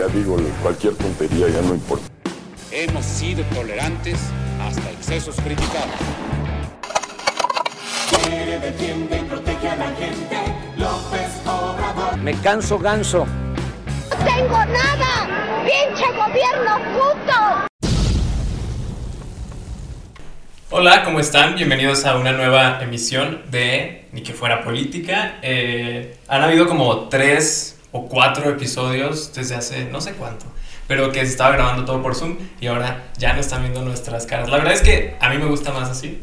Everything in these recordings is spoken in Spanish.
ya digo, cualquier tontería ya no importa. Hemos sido tolerantes hasta excesos criticados. Me canso ganso. ¡No tengo nada! ¡Pinche gobierno puto! Hola, ¿cómo están? Bienvenidos a una nueva emisión de Ni que fuera política. Eh, han habido como tres o cuatro episodios desde hace no sé cuánto, pero que se estaba grabando todo por Zoom y ahora ya no están viendo nuestras caras. La verdad es que a mí me gusta más así,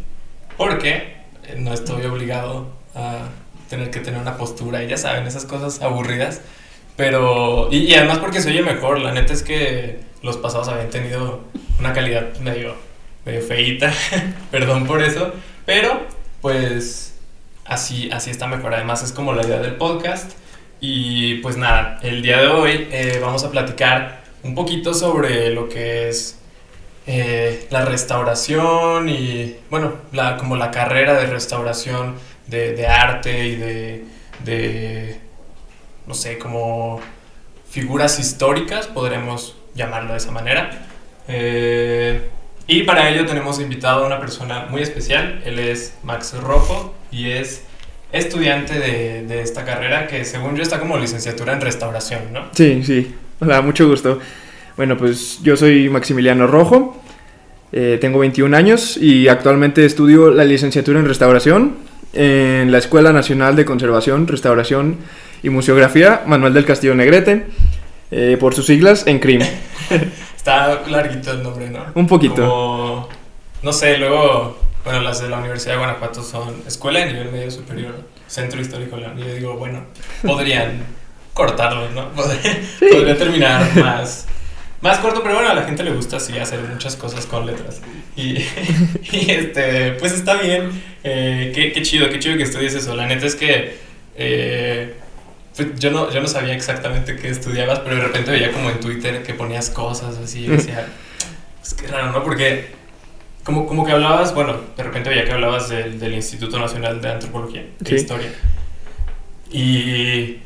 porque eh, no estoy obligado a tener que tener una postura y ya saben, esas cosas aburridas. Pero, y, y además porque se oye mejor, la neta es que los pasados habían tenido una calidad medio, medio feíta, perdón por eso, pero pues así, así está mejor. Además es como la idea del podcast. Y pues nada, el día de hoy eh, vamos a platicar un poquito sobre lo que es eh, la restauración y, bueno, la, como la carrera de restauración de, arte y de, de, no sé, como figuras históricas, podremos llamarlo de esa manera. Eh, y para ello tenemos invitado a una persona muy especial, él es Max Rojo y es estudiante de, de, esta carrera que según yo está como licenciatura en restauración, ¿no? Sí, sí. Hola, mucho gusto. Bueno, pues yo soy Maximiliano Rojo, eh, tengo 21 años y actualmente estudio la licenciatura en restauración en la Escuela Nacional de Conservación, Restauración y Museografía Manuel del Castillo Negrete, eh, por sus siglas en CRIM. está larguito el nombre, ¿no? Un poquito. Como, no sé, luego bueno, las de la Universidad de Guanajuato son Escuela de Nivel Medio Superior, Centro Histórico. Y yo digo, bueno, podrían cortarlo, ¿no? Podría, sí. podría, terminar más, más corto, pero bueno, a la gente le gusta así hacer muchas cosas con letras. Y, y este, pues está bien. Eh, qué, qué, chido, qué chido que estudies eso. La neta es que eh, pues yo, no, yo no sabía exactamente qué estudiabas, pero de repente veía como en Twitter que ponías cosas así. Y decía, es que raro, ¿no? Porque como, como que hablabas, bueno, de repente veía que hablabas del, del Instituto Nacional de Antropología, Sí. Historia. Y,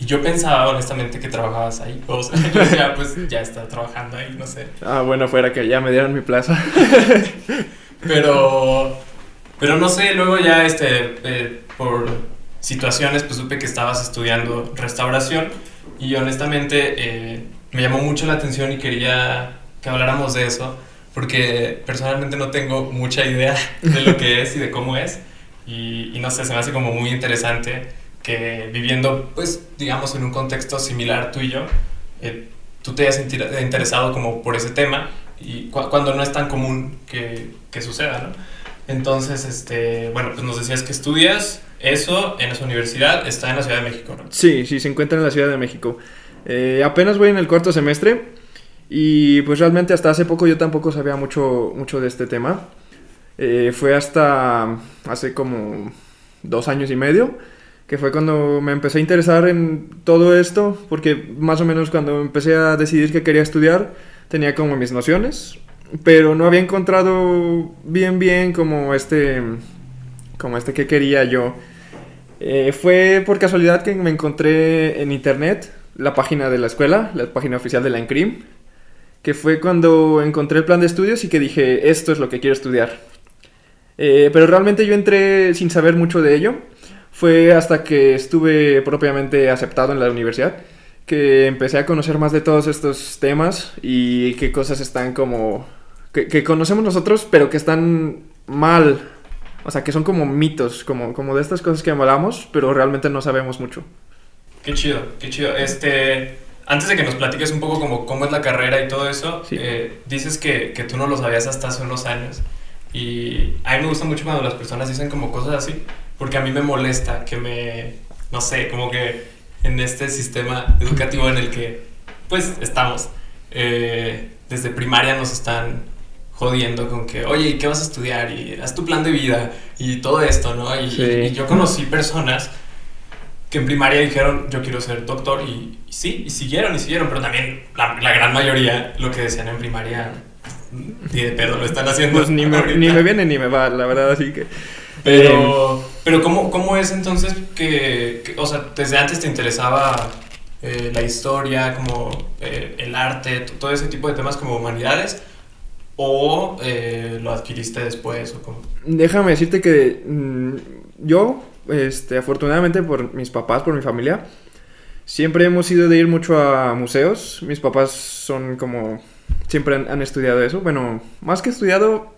y yo pensaba honestamente que trabajabas ahí. O sea, yo decía, pues ya está trabajando ahí, no sé. Ah, bueno, fuera que ya me dieran mi plaza. Pero, pero no sé, luego ya este, eh, por situaciones, pues supe que estabas estudiando restauración y honestamente eh, me llamó mucho la atención y quería que habláramos de eso porque personalmente no tengo mucha idea de lo que es y de cómo es. Y, y, no sé, se me hace como muy interesante que viviendo, pues, digamos, en un contexto similar tú y yo, eh, tú te hayas interesado como por ese tema y cu cuando no es tan común que, que, suceda, ¿no? Entonces, este, bueno, pues nos decías que estudias eso en esa universidad, está en la Ciudad de México, ¿no? Sí, sí, se encuentra en la Ciudad de México. Eh, apenas voy en el cuarto semestre. Y pues realmente hasta hace poco yo tampoco sabía mucho, mucho de este tema. Eh, fue hasta hace como dos años y medio que fue cuando me empecé a interesar en todo esto, porque más o menos cuando empecé a decidir que quería estudiar tenía como mis nociones, pero no había encontrado bien bien como este, como este que quería yo. Eh, fue por casualidad que me encontré en internet la página de la escuela, la página oficial de la ENCRIM, que fue cuando encontré el plan de estudios y que dije, esto es lo que quiero estudiar. Eh, pero realmente yo entré sin saber mucho de ello. Fue hasta que estuve propiamente aceptado en la universidad que empecé a conocer más de todos estos temas y qué cosas están como... que, que conocemos nosotros, pero que están mal. O sea, que son como mitos, como, como de estas cosas que hablamos, pero realmente no sabemos mucho. Qué chido, qué chido. Este, antes de que nos platiques un poco como cómo es la carrera y todo eso, Sí. eh, dices que, que tú no lo sabías hasta hace unos años. Y a mí me gusta mucho cuando las personas dicen como cosas así, porque a mí me molesta que me, no sé, como que en este sistema educativo en el que pues estamos, eh, desde primaria nos están jodiendo con que, oye, ¿y qué vas a estudiar? Y haz tu plan de vida y todo esto, ¿no? Y, Sí. y yo conocí personas que en primaria dijeron, yo quiero ser doctor, y, y sí, y siguieron, y siguieron, pero también la, la gran mayoría lo que decían en primaria, ni de pedo lo están haciendo. Pues ni me, ni me viene ni me va, la verdad, así que... Pero, pero ¿cómo, ¿cómo es entonces que, que, o sea, desde antes te interesaba eh, la historia, como eh, el arte, todo ese tipo de temas como humanidades? ¿O eh, lo adquiriste después? O como... Déjame decirte que mm, yo, este, afortunadamente por mis papás, por mi familia, siempre hemos ido de ir mucho a museos. Mis papás son como, siempre han, han estudiado eso. Bueno, más que estudiado,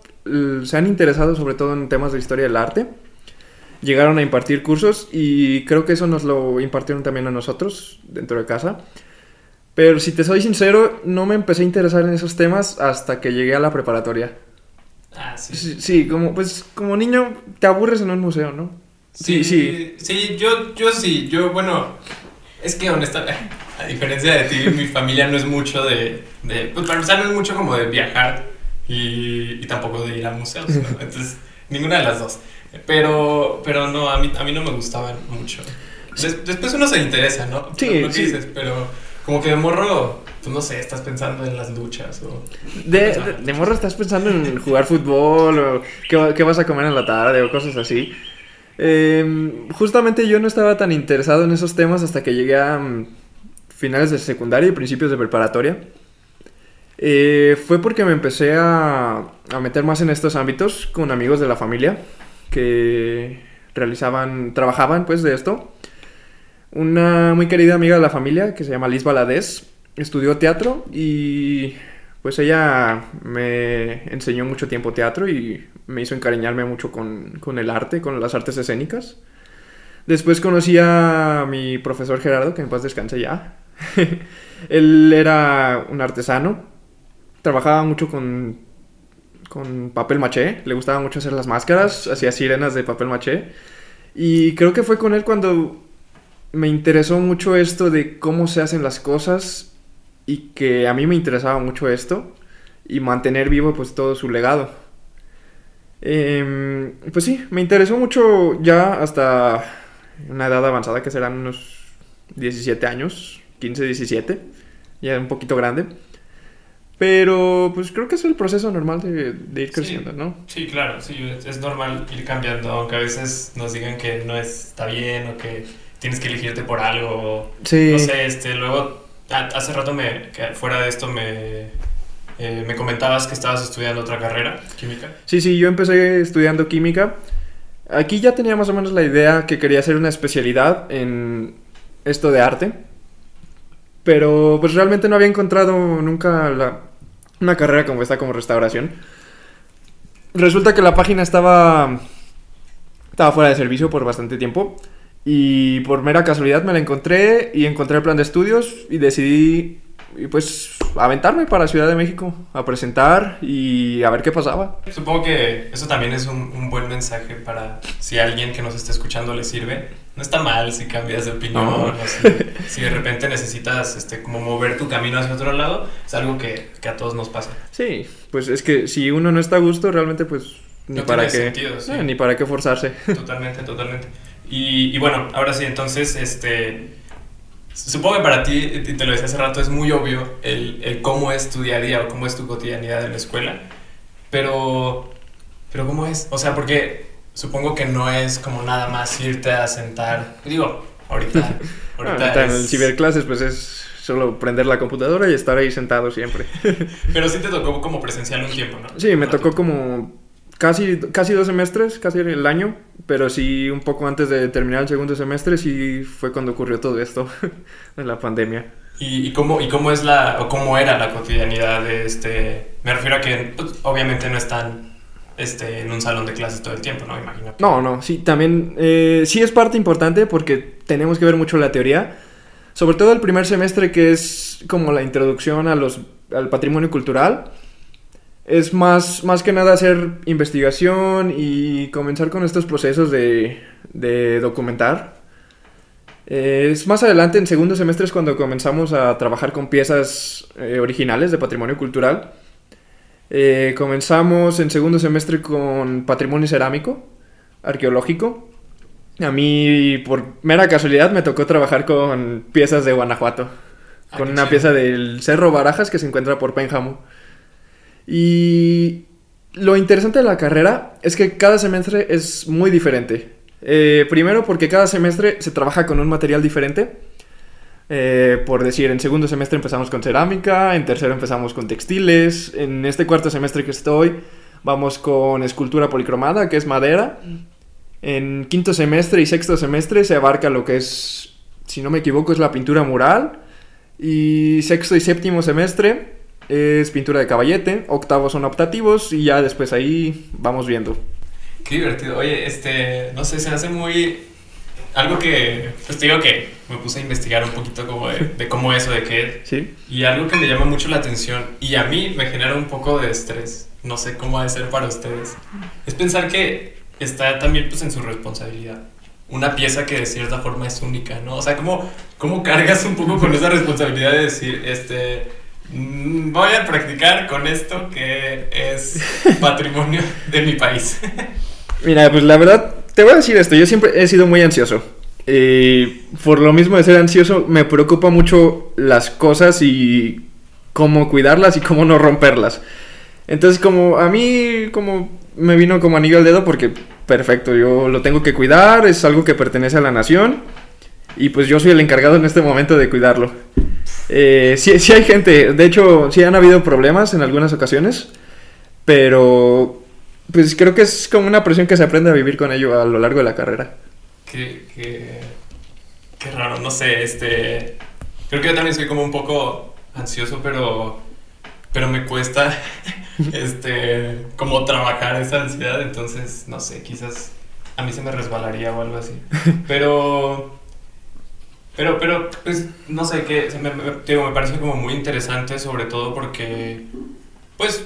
se han interesado sobre todo en temas de historia del arte. Llegaron a impartir cursos y creo que eso nos lo impartieron también a nosotros dentro de casa. Pero si te soy sincero, no me empecé a interesar en esos temas hasta que llegué a la preparatoria. Ah, sí. Sí, sí, como, pues, como niño te aburres en un museo, ¿no? Sí, sí. sí. yo, yo sí, yo, bueno, es que honestamente, a diferencia de ti, mi familia no es mucho de, de pues para empezar no es mucho como de viajar y, y tampoco de ir a museos, ¿no? Entonces, ninguna de las dos. Pero, pero no, a mí, a mí no me gustaban mucho. Des- después uno se interesa, ¿no? Sí, Lo que sí. dices, pero como que de morro, pues no sé, estás pensando en las luchas o... De, de, de morro estás pensando en jugar fútbol o qué, qué vas a comer en la tarde o cosas así. Eh, justamente yo no estaba tan interesado en esos temas hasta que llegué a mm, finales de secundaria y principios de preparatoria. Eh, fue porque me empecé a, a meter más en estos ámbitos con amigos de la familia que realizaban, trabajaban pues de esto. Una muy querida amiga de la familia que se llama Liz Valadez estudió teatro y pues ella me enseñó mucho tiempo teatro y me hizo encariñarme mucho con, con el arte, con las artes escénicas. Después conocí a mi profesor Gerardo, que en paz descanse ya. Él era un artesano, trabajaba mucho con, con papel maché, le gustaba mucho hacer las máscaras, hacía sirenas de papel maché. Y creo que fue con él cuando me interesó mucho esto de cómo se hacen las cosas y que a mí me interesaba mucho esto y mantener vivo pues todo su legado. Em, pues sí, me interesó mucho ya hasta una edad avanzada que serán unos 17 años, 15, 17, ya un poquito grande. Pero pues creo que es el proceso normal de, de ir Sí. creciendo, ¿no? Sí, claro, sí, es, normal ir cambiando, aunque a veces nos digan que no está bien o que tienes que elegirte por algo. Sí. No sé, este, luego, hace rato me, que fuera de esto me, eh, me comentabas que estabas estudiando otra carrera, química. Sí, sí, yo empecé estudiando química. Aquí ya tenía más o menos la idea que quería hacer una especialidad en esto de arte. Pero pues realmente no había encontrado nunca la- una carrera como esta, como restauración. Resulta que la página estaba, estaba fuera de servicio por bastante tiempo. Y por mera casualidad me la encontré y encontré el plan de estudios y decidí pues aventarme para Ciudad de México a presentar y a ver qué pasaba. Supongo que eso también es un, un buen mensaje para si a alguien que nos está escuchando le sirve. No está mal si cambias de opinión No. o si, si de repente necesitas este, como mover tu camino hacia otro lado. Es algo que, que a todos nos pasa. Sí, pues es que si uno no está a gusto, realmente pues ni No para qué sentido, sí. eh, ni para qué forzarse. Totalmente, totalmente. Y, y bueno, ahora sí, entonces, este, supongo que para ti, te lo decía hace rato, es muy obvio el, el cómo es tu día a día o cómo es tu cotidianidad en la escuela, pero, pero ¿cómo es? O sea, porque supongo que no es como nada más irte a sentar, digo, ahorita, ahorita, Ahorita en es- el ciberclases pues es solo prender la computadora y estar ahí sentado siempre. pero sí te tocó como presencial un tiempo, ¿no? Sí, me tocó como casi, casi dos semestres, casi el año, pero sí un poco antes de terminar el segundo semestre sí fue cuando ocurrió todo esto de la pandemia. ¿Y, y cómo, ¿Y cómo es la, o cómo era la cotidianidad de este? Me refiero a que obviamente no están este, en un salón de clases todo el tiempo, ¿no? Imagino. No, no, sí, también eh, sí es parte importante porque tenemos que ver mucho la teoría, sobre todo el primer semestre que es como la introducción a los, al patrimonio cultural. Es más, más que nada hacer investigación y comenzar con estos procesos de, de documentar. Eh, es más adelante, en segundo semestre, es cuando comenzamos a trabajar con piezas eh, originales de patrimonio cultural. Eh, comenzamos en segundo semestre con patrimonio cerámico, arqueológico. A mí, por mera casualidad, me tocó trabajar con piezas de Guanajuato. Ah, con una pieza del Cerro Barajas que se encuentra por Pénjamo. Y lo interesante de la carrera es que cada semestre es muy diferente. Eh, primero porque cada semestre se trabaja con un material diferente. Eh, por decir, en segundo semestre empezamos con cerámica, en tercero empezamos con textiles, en este cuarto semestre que estoy vamos con escultura policromada, que es madera. En quinto semestre y sexto semestre se abarca lo que es, si no me equivoco, es la pintura mural. Y sexto y séptimo semestre es pintura de caballete. Octavos son optativos y ya después ahí vamos viendo. Qué divertido. Oye, este, no sé, se hace muy... Algo que, pues te digo que me puse a investigar un poquito como de, de cómo eso, de qué. Sí. Y algo que me llama mucho la atención y a mí me genera un poco de estrés, no sé cómo ha de ser para ustedes, es pensar que está también pues en su responsabilidad. Una pieza que de cierta forma es única, ¿no? O sea, ¿cómo, cómo cargas un poco con esa responsabilidad de decir, este, voy a practicar con esto que es patrimonio de mi país? Mira, pues la verdad, te voy a decir esto, yo siempre he sido muy ansioso. Y por lo mismo de ser ansioso, me preocupa mucho las cosas y cómo cuidarlas y cómo no romperlas. Entonces, como a mí, como me vino como anillo al dedo, porque perfecto, yo lo tengo que cuidar, es algo que pertenece a la nación. Y pues yo soy el encargado en este momento de cuidarlo. Eh, sí, sí hay gente, de hecho, sí han habido problemas en algunas ocasiones, pero pues creo que es como una presión que se aprende a vivir con ello a lo largo de la carrera. Qué, qué, qué raro, no sé, este... Creo que yo también soy como un poco ansioso, pero, pero me cuesta este, como trabajar esa ansiedad, entonces, no sé, quizás a mí se me resbalaría o algo así. Pero, pero, pero, pues, no sé, que me, me, digo, me parece como muy interesante, sobre todo porque, pues,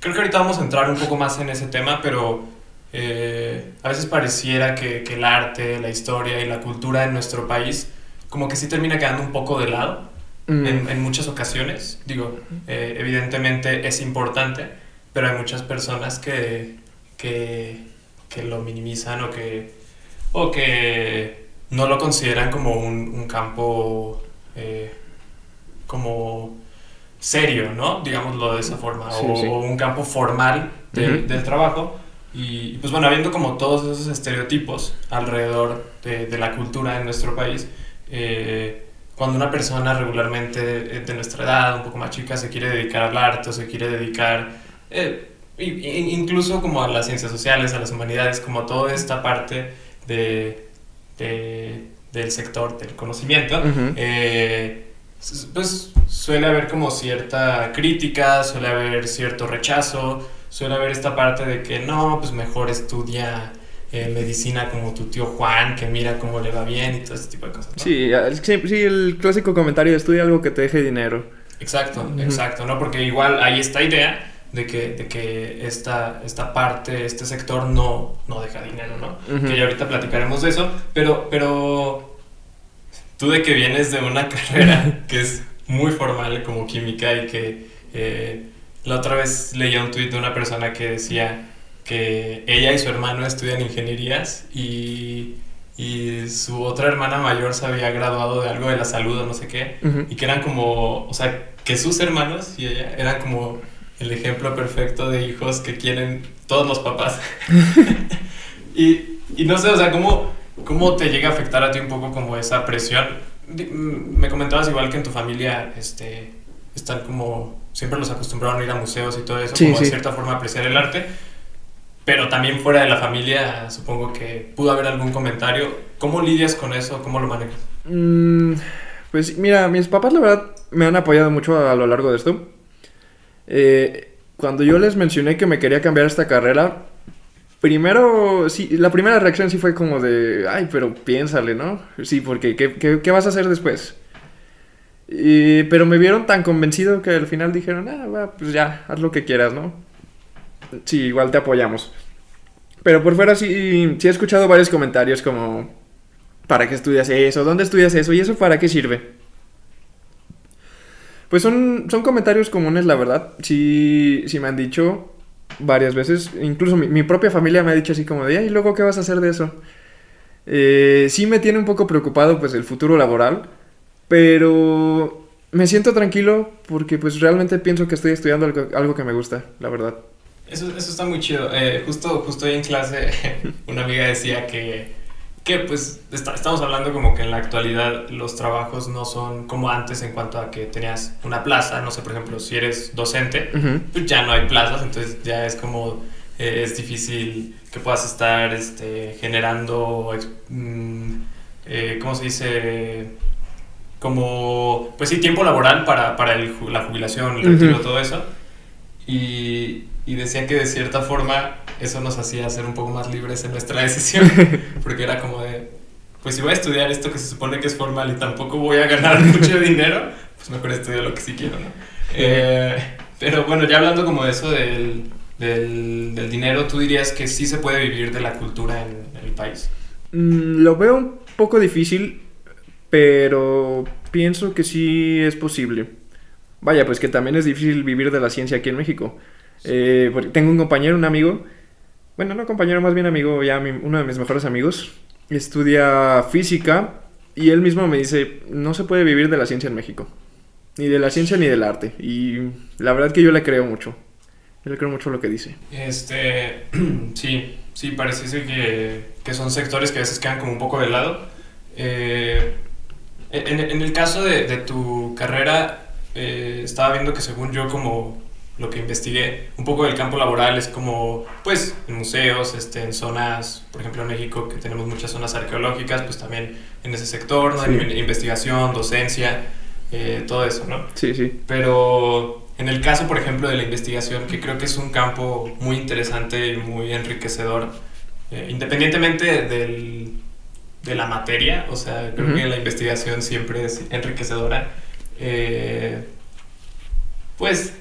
creo que ahorita vamos a entrar un poco más en ese tema, pero eh, a veces pareciera que, que, el arte, la historia y la cultura en nuestro país como que sí termina quedando un poco de lado mm. en, en, muchas ocasiones. Digo, eh, evidentemente es importante, pero hay muchas personas que, que, que, lo minimizan o que, o que no lo consideran como un, un campo eh, como serio, ¿no? Digámoslo de esa forma, sí, o, sí. o, un campo formal de, uh -huh. del trabajo. Y pues bueno, habiendo como todos esos estereotipos alrededor de, de la cultura en nuestro país, eh, cuando una persona regularmente de nuestra edad, un poco más chica, se quiere dedicar al arte o se quiere dedicar eh, incluso como a las ciencias sociales, a las humanidades, como a toda esta parte de, de del sector del conocimiento, uh -huh. eh, pues suele haber como cierta crítica, suele haber cierto rechazo, suele haber esta parte de que no, pues mejor estudia eh, medicina como tu tío Juan, que mira cómo le va bien y todo ese tipo de cosas. ¿no? Sí, sí, el clásico comentario, estudia algo que te deje dinero. Exacto, uh -huh. exacto, ¿no? Porque igual hay esta idea de que, de que esta, esta parte, este sector no, no deja dinero, ¿no? Uh -huh. Que ya ahorita platicaremos de eso, pero, pero tú de que vienes de una carrera que es muy formal como química y que eh, la otra vez leía un tuit de una persona que decía que ella y su hermano estudian ingenierías y, y su otra hermana mayor se había graduado de algo de la salud o no sé qué, uh -huh. y que eran como, o sea, que sus hermanos y ella eran como el ejemplo perfecto de hijos que quieren todos los papás. y, y, no sé, o sea, ¿cómo, ¿cómo te llega a afectar a ti un poco como esa presión? Mm, me comentabas igual que en tu familia este, están como, siempre los acostumbraron a ir a museos y todo eso, sí, como sí. de cierta forma apreciar el arte. Pero también fuera de la familia, supongo que pudo haber algún comentario. ¿Cómo lidias con eso? ¿Cómo lo manejas? Mm, pues mira, mis papás la verdad me han apoyado mucho a lo largo de esto. Eh, cuando yo les mencioné que me quería cambiar esta carrera, primero, sí, la primera reacción sí fue como de, ay, pero piénsale, ¿no? Sí, porque ¿qué, qué, qué vas a hacer después? Pero me vieron tan convencido que al final dijeron, ah, va, pues ya, haz lo que quieras, ¿no? Sí, igual te apoyamos. Pero por fuera sí, sí he escuchado varios comentarios como, ¿para qué estudias eso? ¿Dónde estudias eso? ¿Y eso para qué sirve? Pues son, son comentarios comunes, la verdad. Sí, sí me han dicho varias veces. Incluso mi, propia familia me ha dicho así como de, ¿y luego qué vas a hacer de eso? Eh, sí me tiene un poco preocupado pues el futuro laboral, pero me siento tranquilo porque pues realmente pienso que estoy estudiando algo, algo que me gusta, la verdad. Eso, eso está muy chido. Eh, justo, justo hoy en clase una amiga decía que, que pues está- estamos hablando como que en la actualidad los trabajos no son como antes en cuanto a que tenías una plaza, no sé, por ejemplo, si eres docente, pues ya no hay plazas, entonces ya es como, eh, es difícil que puedas estar este, generando, mm, eh, ¿cómo se dice? Como, pues sí, tiempo laboral para, para el la jubilación, el retiro, Ujú. todo eso. Y, y decía que de cierta forma eso nos hacía ser un poco más libres en nuestra decisión, porque era como de, pues si voy a estudiar esto que se supone que es formal y tampoco voy a ganar mucho dinero, pues mejor estudio lo que sí quiero, ¿no? Eh, pero bueno, ya hablando como de eso del, del, del dinero, ¿tú dirías que sí se puede vivir de la cultura en, el país? Mm, Lo veo un poco difícil, pero pienso que sí es posible. Vaya, pues que también es difícil vivir de la ciencia aquí en México. Eh, tengo un compañero, un amigo, bueno, no compañero, más bien amigo, ya mi- uno de mis mejores amigos, estudia física y él mismo me dice, no se puede vivir de la ciencia en México. Ni de la ciencia ni del arte. Y la verdad que yo le creo mucho. Yo le creo mucho lo que dice. Este, sí, sí, parece que, que son sectores que a veces quedan como un poco de lado. Eh, en, el caso de, de tu carrera, eh, estaba viendo que según yo como lo que investigué, un poco del campo laboral es como, pues, en museos, este, en zonas, por ejemplo en México, que tenemos muchas zonas arqueológicas, pues también en ese sector, ¿no? Sí. Investigación, docencia, eh, todo eso, ¿no? Sí, sí. Pero en el caso, por ejemplo, de la investigación, que creo que es un campo muy interesante y muy enriquecedor, eh, independientemente del, de la materia, o sea, creo Ujú. que la investigación siempre es enriquecedora, eh, pues,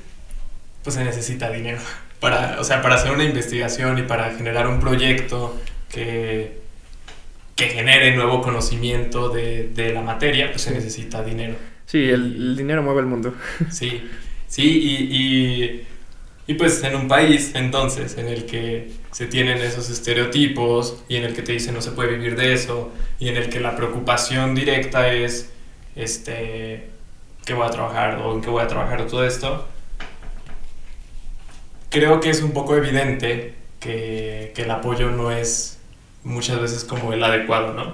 pues se necesita dinero. Para, o sea, para hacer una investigación y para generar un proyecto que, que genere nuevo conocimiento de, de la materia, pues se necesita dinero. Sí, el, el dinero mueve el mundo. Sí, sí, y, y, y pues en un país entonces en el que se tienen esos estereotipos y en el que te dicen no se puede vivir de eso y en el que la preocupación directa es este qué voy a trabajar o en qué voy a trabajar o todo esto, creo que es un poco evidente que, que el apoyo no es muchas veces como el adecuado, ¿no?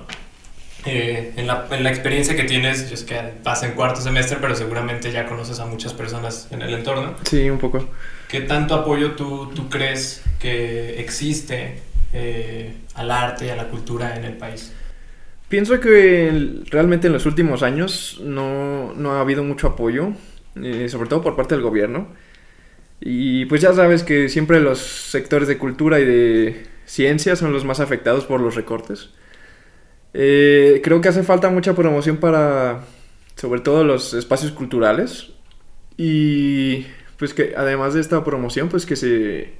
Eh, en, la, en la experiencia que tienes, yo es que vas en cuarto semestre, pero seguramente ya conoces a muchas personas en el entorno. Sí, un poco. ¿Qué tanto apoyo tú, tú crees que existe eh, al arte y a la cultura en el país? Pienso que realmente en los últimos años no, no ha habido mucho apoyo, eh, sobre todo por parte del gobierno. Y pues ya sabes que siempre los sectores de cultura y de ciencia son los más afectados por los recortes. Eh, creo que hace falta mucha promoción para, sobre todo, los espacios culturales. Y pues que además de esta promoción, pues que se,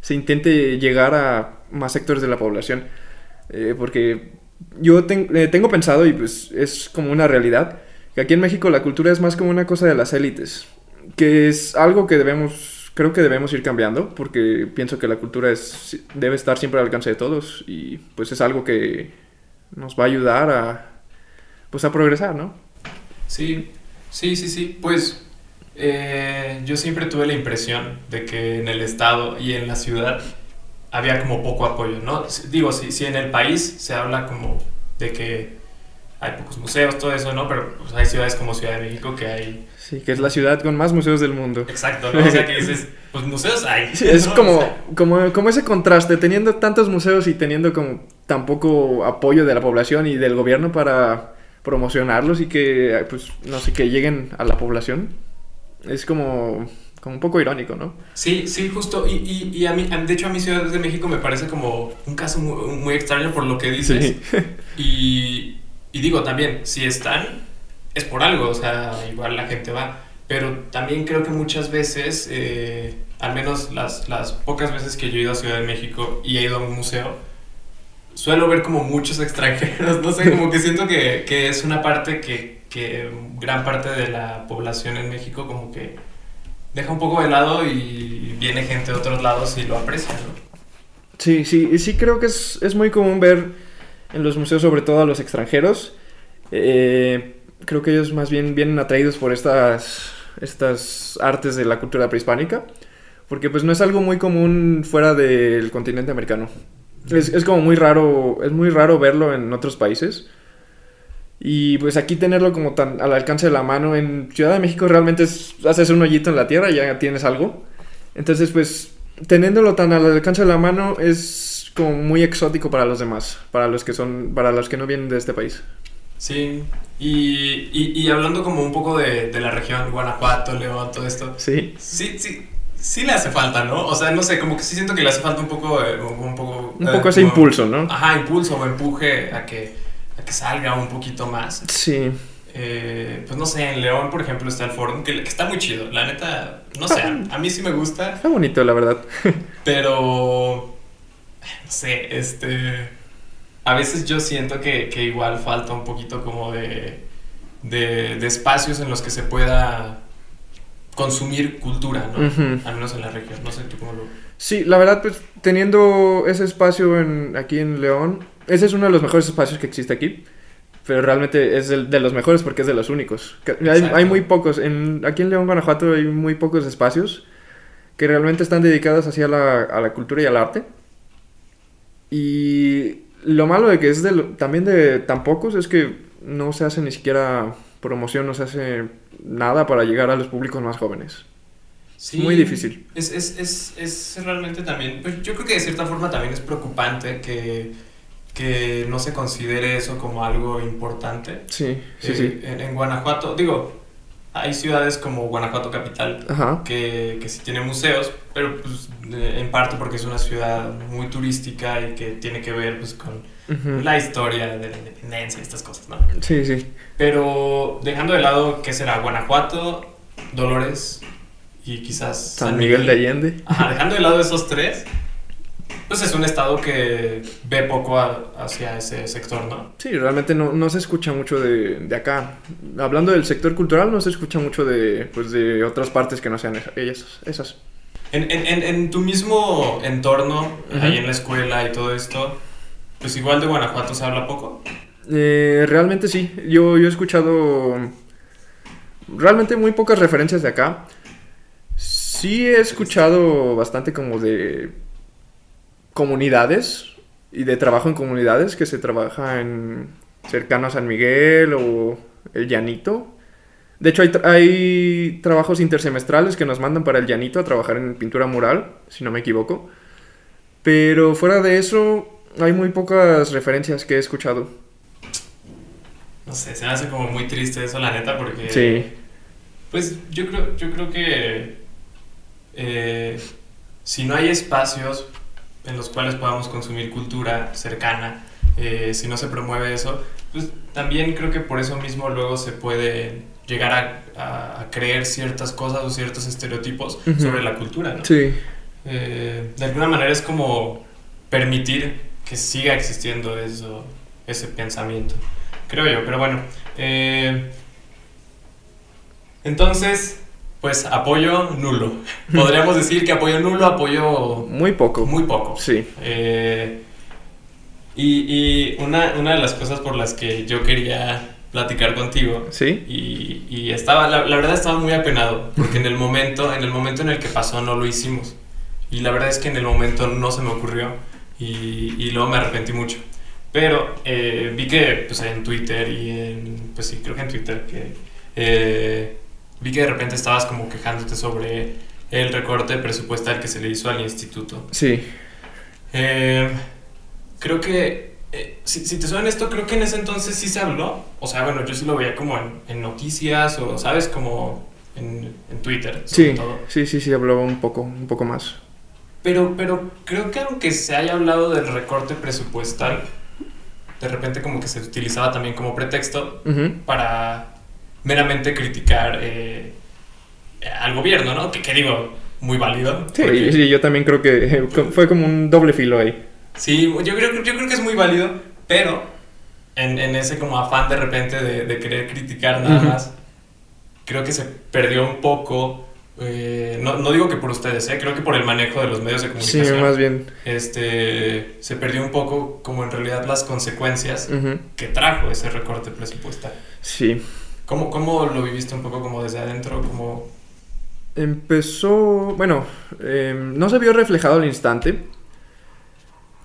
se intente llegar a más sectores de la población. Eh, porque yo eh, tengo pensado, y pues es como una realidad, que aquí en México la cultura es más como una cosa de las élites, que es algo que debemos, creo que debemos ir cambiando, porque pienso que la cultura es, debe estar siempre al alcance de todos, y pues es algo que nos va a ayudar a, pues a progresar, ¿no? Sí, sí, sí, sí. Pues eh, yo siempre tuve la impresión de que en el estado y en la ciudad había como poco apoyo, ¿no? Digo, si, si en el país se habla como de que hay pocos museos, todo eso, ¿no? Pero pues, hay ciudades como Ciudad de México que hay... Sí, que es la ciudad con más museos del mundo. Exacto, ¿no? O sea, que dices, pues museos hay. Sí, es ¿no? O como, sea, como, como ese contraste, teniendo tantos museos y teniendo como tan poco apoyo de la población y del gobierno para promocionarlos y que, pues, no sé, que lleguen a la población. Es como, como un poco irónico, ¿no? Sí, sí, justo. Y, y, y a mí, de hecho, a mí Ciudad de México me parece como un caso muy, muy extraño por lo que dices. Y, y digo también, si están, es por algo, o sea, igual la gente va. Pero también creo que muchas veces, eh, al menos las, las pocas veces que yo he ido a Ciudad de México y he ido a un museo, suelo ver como muchos extranjeros, no sé, como que siento que, que es una parte que, que gran parte de la población en México como que deja un poco de lado y viene gente de otros lados y lo aprecia, ¿no? Sí, sí, y sí creo que es, es muy común ver en los museos, sobre todo a los extranjeros. Eh, creo que ellos más bien vienen atraídos por estas, estas artes de la cultura prehispánica, porque pues no es algo muy común fuera del continente americano. Es, es como muy raro, es muy raro verlo en otros países. Y pues aquí tenerlo como tan al alcance de la mano en Ciudad de México realmente es, haces un hoyito en la tierra y ya tienes algo. Entonces pues teniéndolo tan al alcance de la mano es como muy exótico para los demás, para los que son, para los que no vienen de este país. Sí, y, y, y hablando como un poco de, de la región, Guanajuato, León, todo esto. Sí. Sí, sí, sí le hace falta, ¿no? O sea, no sé, como que sí siento que le hace falta un poco, eh, un poco... Un eh, poco ese como- impulso, ¿no? Ajá, impulso o empuje a que, a que salga un poquito más. Sí. Eh, pues no sé, en León, por ejemplo, está el Forum, que, que está muy chido. La neta, no sé, a, a mí sí me gusta, Está bonito, la verdad. pero... No sé, este... A veces yo siento que, que igual falta un poquito como de, de, de espacios en los que se pueda consumir cultura, ¿no? Ujú. Al menos en la región. No sé tú cómo lo... Sí, la verdad, pues teniendo ese espacio en, aquí en León, ese es uno de los mejores espacios que existe aquí. Pero realmente es el- de los mejores porque es de los únicos. Hay, hay muy pocos. En, aquí en León, Guanajuato, hay muy pocos espacios que realmente están dedicados hacia la, a la cultura y al arte. Y lo malo de que es de lo- también de tan pocos es que no se hace ni siquiera promoción, no se hace nada para llegar a los públicos más jóvenes. Sí, Muy difícil. Es, es, es, es realmente también, pues yo creo que de cierta forma también es preocupante que, que no se considere eso como algo importante. Sí, sí, Eh, sí. En, en Guanajuato, digo, hay ciudades como Guanajuato Capital Ajá. que, que sí tiene museos, pero pues en parte porque es una ciudad muy turística y que tiene que ver pues con Ujú. la historia de la independencia y estas cosas, ¿no? Sí, sí. Pero dejando de lado, ¿qué será? Guanajuato, Dolores y quizás San Miguel de Allende. Ajá, dejando de lado esos tres, pues es un estado que ve poco a- hacia ese sector, ¿no? Sí, realmente no, no se escucha mucho de, de acá. Hablando del sector cultural, no se escucha mucho de, pues, de otras partes que no sean esa- ellas, esas. En, en, en, tu mismo entorno, ahí en la escuela y todo esto, pues igual de Guanajuato se habla poco. Eh, realmente sí. Yo, yo he escuchado realmente muy pocas referencias de acá. Sí he escuchado bastante como de comunidades y de trabajo en comunidades que se trabaja en cercano a San Miguel o el Llanito. De hecho, hay, tra- hay trabajos intersemestrales que nos mandan para el Llanito a trabajar en pintura mural, si no me equivoco. Pero fuera de eso, hay muy pocas referencias que he escuchado. No sé, se me hace como muy triste eso, la neta, porque... Sí. Pues yo creo, yo creo que eh, si no hay espacios en los cuales podamos consumir cultura cercana, eh, si no se promueve eso, pues también creo que por eso mismo luego se puede llegar a, a- a creer ciertas cosas o ciertos estereotipos Ujú. sobre la cultura, ¿no? Sí. Eh, de alguna manera es como permitir que siga existiendo eso, ese pensamiento, creo yo, pero bueno. eh, entonces, pues apoyo nulo. Podríamos decir que apoyo nulo, apoyo Muy poco. muy poco. Sí. Eh, y y una, una de las cosas por las que yo quería platicar contigo Sí. y, y estaba, la, la verdad estaba muy apenado, porque en el momento, en el momento en el que pasó no lo hicimos. Y la verdad es que en el momento no se me ocurrió y, y luego me arrepentí mucho. Pero eh, vi que pues, en Twitter y en, pues sí, creo que en Twitter, que eh, vi que de repente estabas como quejándote sobre el recorte presupuestal que se le hizo al instituto. Sí. Eh, creo que, eh, si, si te suena esto, creo que en ese entonces sí se habló. O sea, bueno, yo sí lo veía como en, en noticias o, ¿sabes? Como en, en Twitter, sobre Sí. todo. Sí, sí, sí, hablaba un poco, un poco más. Pero, pero creo que aunque se haya hablado del recorte presupuestal, de repente como que se utilizaba también como pretexto para meramente criticar eh, al gobierno, ¿no? Que, que digo, muy válido. Sí, porque- sí, yo también creo que eh, fue como un doble filo ahí. Sí, yo creo, yo creo que es muy válido, pero en, en ese como afán de repente de, de querer criticar nada más, creo que se perdió un poco, eh, no, no digo que por ustedes, eh, creo que por el manejo de los medios de Sí, comunicación, más bien. este, se perdió un poco como en realidad las consecuencias que trajo ese recorte presupuestal. Sí. ¿Cómo, ¿Cómo lo viviste un poco como desde adentro? Como... Empezó, bueno, eh, no se vio reflejado al instante,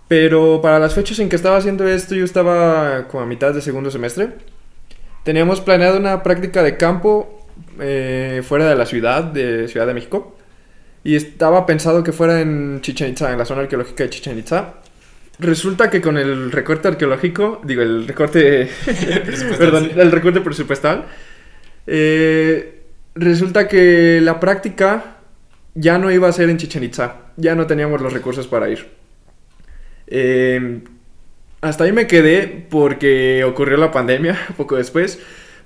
Pero para las fechas en que estaba haciendo esto, yo estaba como a mitad de segundo semestre. Teníamos planeado una práctica de campo eh, fuera de la ciudad, de Ciudad de México. Y estaba pensado que fuera en Chichen Itza, en la zona arqueológica de Chichen Itza. Resulta que con el recorte arqueológico, digo, el recorte, perdón, el recorte presupuestal, eh, resulta que la práctica ya no iba a ser en Chichen Itza, ya no teníamos los recursos para ir. Eh, hasta ahí me quedé porque ocurrió la pandemia poco después,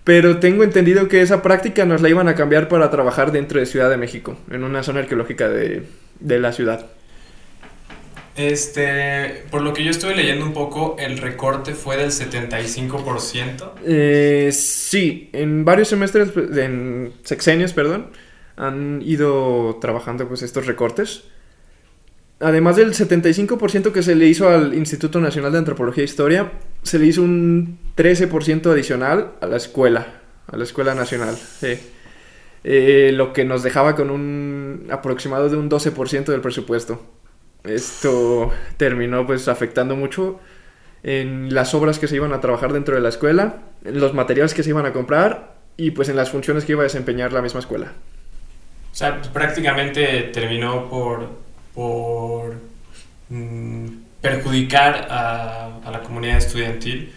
pero tengo entendido que esa práctica nos la iban a cambiar para trabajar dentro de Ciudad de México, en una zona arqueológica de, de la ciudad. Este, por lo que yo estuve leyendo un poco, el recorte fue del 75%. Eh, sí, en varios semestres, en sexenios, perdón, han ido trabajando pues estos recortes. Además del 75% que se le hizo al Instituto Nacional de Antropología e Historia, se le hizo un 13% adicional a la escuela, a la Escuela Nacional. Eh, lo que nos dejaba con un aproximado de un 12% del presupuesto. Esto terminó pues afectando mucho en las obras que se iban a trabajar dentro de la escuela, en los materiales que se iban a comprar y pues en las funciones que iba a desempeñar la misma escuela. O sea, pues, prácticamente terminó por, por mm, perjudicar a, a, la comunidad estudiantil,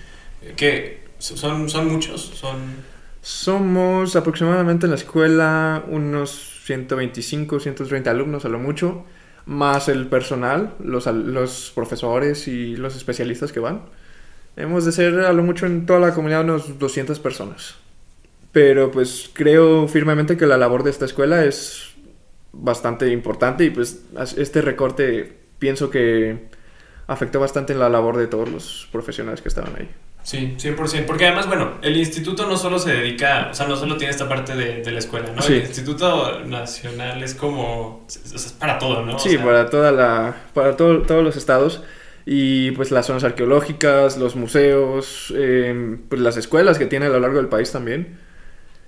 que son, son muchos, son... Somos aproximadamente en la escuela unos 125, 130 alumnos a lo mucho más el personal, los, los profesores y los especialistas que van. Hemos de ser a lo mucho en toda la comunidad unos 200 personas. Pero pues creo firmemente que la labor de esta escuela es bastante importante y pues este recorte pienso que afectó bastante en la labor de todos los profesionales que estaban ahí. Sí, 100%. Porque además, bueno, el instituto no solo se dedica, o sea, no solo tiene esta parte de, de la escuela, ¿no? El Instituto Nacional es como, es para todo, ¿no? Sí, para toda la, para todo, todos los estados. Y pues las zonas arqueológicas, los museos, eh, pues las escuelas que tiene a lo largo del país también.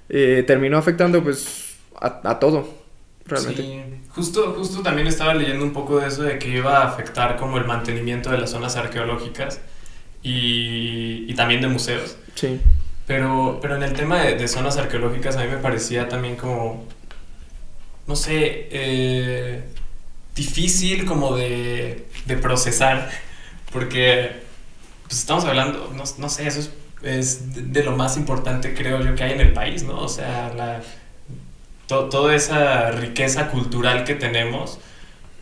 Eh, terminó afectando pues a, a, todo, realmente. Sí, justo, justo también estaba leyendo un poco de eso, de que iba a afectar como el mantenimiento de las zonas arqueológicas y, y también de museos. Sí. Pero, pero en el tema de, de, zonas arqueológicas a mí me parecía también como, no sé, eh, difícil como de, de, procesar, porque pues estamos hablando, no, no sé, eso es, es, de lo más importante creo yo que hay en el país, ¿no? O sea, la, to, toda esa riqueza cultural que tenemos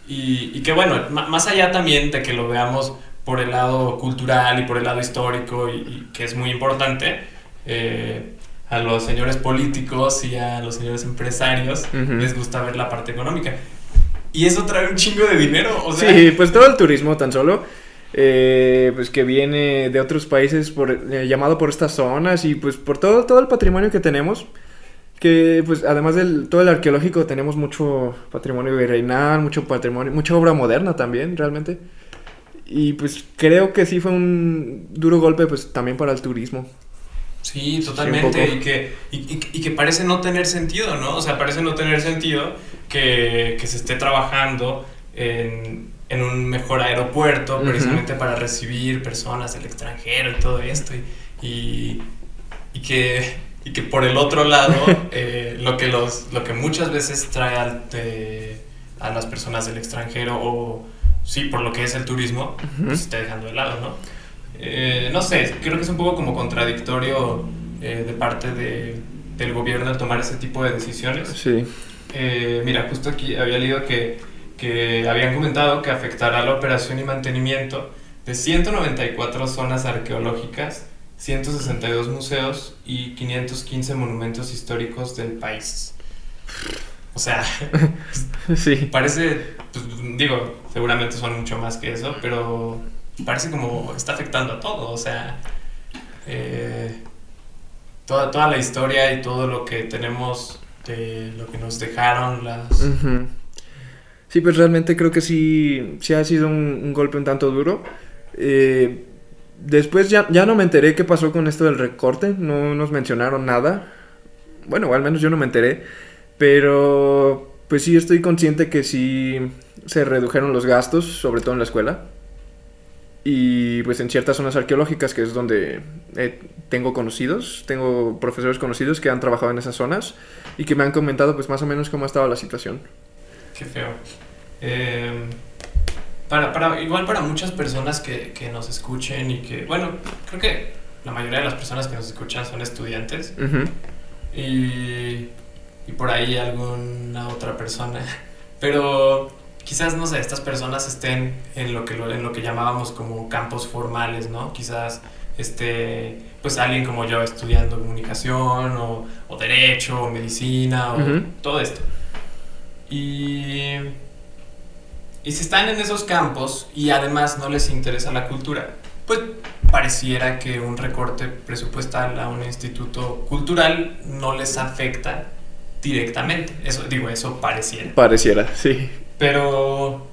y, y que bueno, más allá también de que lo veamos por el lado cultural y por el lado histórico, y, y que es muy importante, eh, a los señores políticos y a los señores empresarios uh -huh. les gusta ver la parte económica. Y eso trae un chingo de dinero. O sea... Sí, pues todo el turismo tan solo. Eh, pues que viene de otros países por, eh, llamado por estas zonas y pues por todo, todo el patrimonio que tenemos que pues además del todo el arqueológico tenemos mucho patrimonio virreinal, mucho patrimonio, mucha obra moderna también realmente. Y pues creo que sí fue un duro golpe pues también para el turismo. Sí, totalmente. Sí, y, que, y, y, y, que parece no tener sentido, ¿no? O sea, parece no tener sentido que, que se esté trabajando en, en un mejor aeropuerto uh -huh. precisamente para recibir personas del extranjero y todo esto. Y, y que, y que por el otro lado, eh, lo, que los, lo que muchas veces trae al, de, a las personas del extranjero o sí, por lo que es el turismo, uh -huh. pues se está dejando de lado, ¿no? Eh, no sé, creo que es un poco como contradictorio eh, de parte de, del gobierno al tomar ese tipo de decisiones. Sí. Eh, mira, justo aquí había leído que, que habían comentado que afectará la operación y mantenimiento de 194 zonas arqueológicas, 162 museos y 515 monumentos históricos del país. O sea, sí. parece, pues, digo, seguramente son mucho más que eso, pero parece como está afectando a todo, o sea, eh, toda, toda la historia y todo lo que tenemos, de lo que nos dejaron las... Uh -huh. Sí, pues realmente creo que sí, sí ha sido un, un golpe un tanto duro. Eh, después ya, ya no me enteré qué pasó con esto del recorte, no nos mencionaron nada. Bueno, al menos yo no me enteré. Pero pues sí estoy consciente que sí se redujeron los gastos, sobre todo en la escuela. y pues en ciertas zonas arqueológicas, que es donde eh, tengo conocidos, tengo profesores conocidos que han trabajado en esas zonas y que me han comentado pues más o menos cómo ha estado la situación. Qué feo. Eh, para, para, igual para muchas personas que, que nos escuchen y que, bueno, creo que la mayoría de las personas que nos escuchan son estudiantes Ujú. y, y por ahí alguna otra persona. Pero quizás, no sé, estas personas estén en lo que, en lo que llamábamos como campos formales, ¿no? Quizás este, pues alguien como yo estudiando comunicación o, o derecho o medicina o Ujú. todo esto. Y, y si están en esos campos y además no les interesa la cultura, pues pareciera que un recorte presupuestal a un instituto cultural no les afecta directamente. Eso digo, eso pareciera. Pareciera, sí. Pero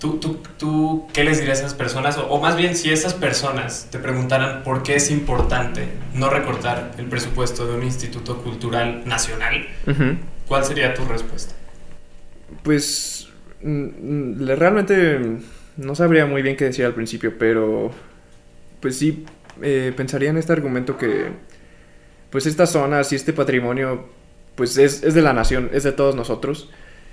¿tú, tú, tú qué les dirías a esas personas? O, o más bien, si esas personas te preguntaran por qué es importante no recortar el presupuesto de un instituto cultural nacional. ¿cuál sería tu respuesta? Pues mm, mm, realmente no sabría muy bien qué decir al principio, pero pues sí eh, pensaría en este argumento que pues estas zonas y este patrimonio pues es, es de la nación, es de todos nosotros.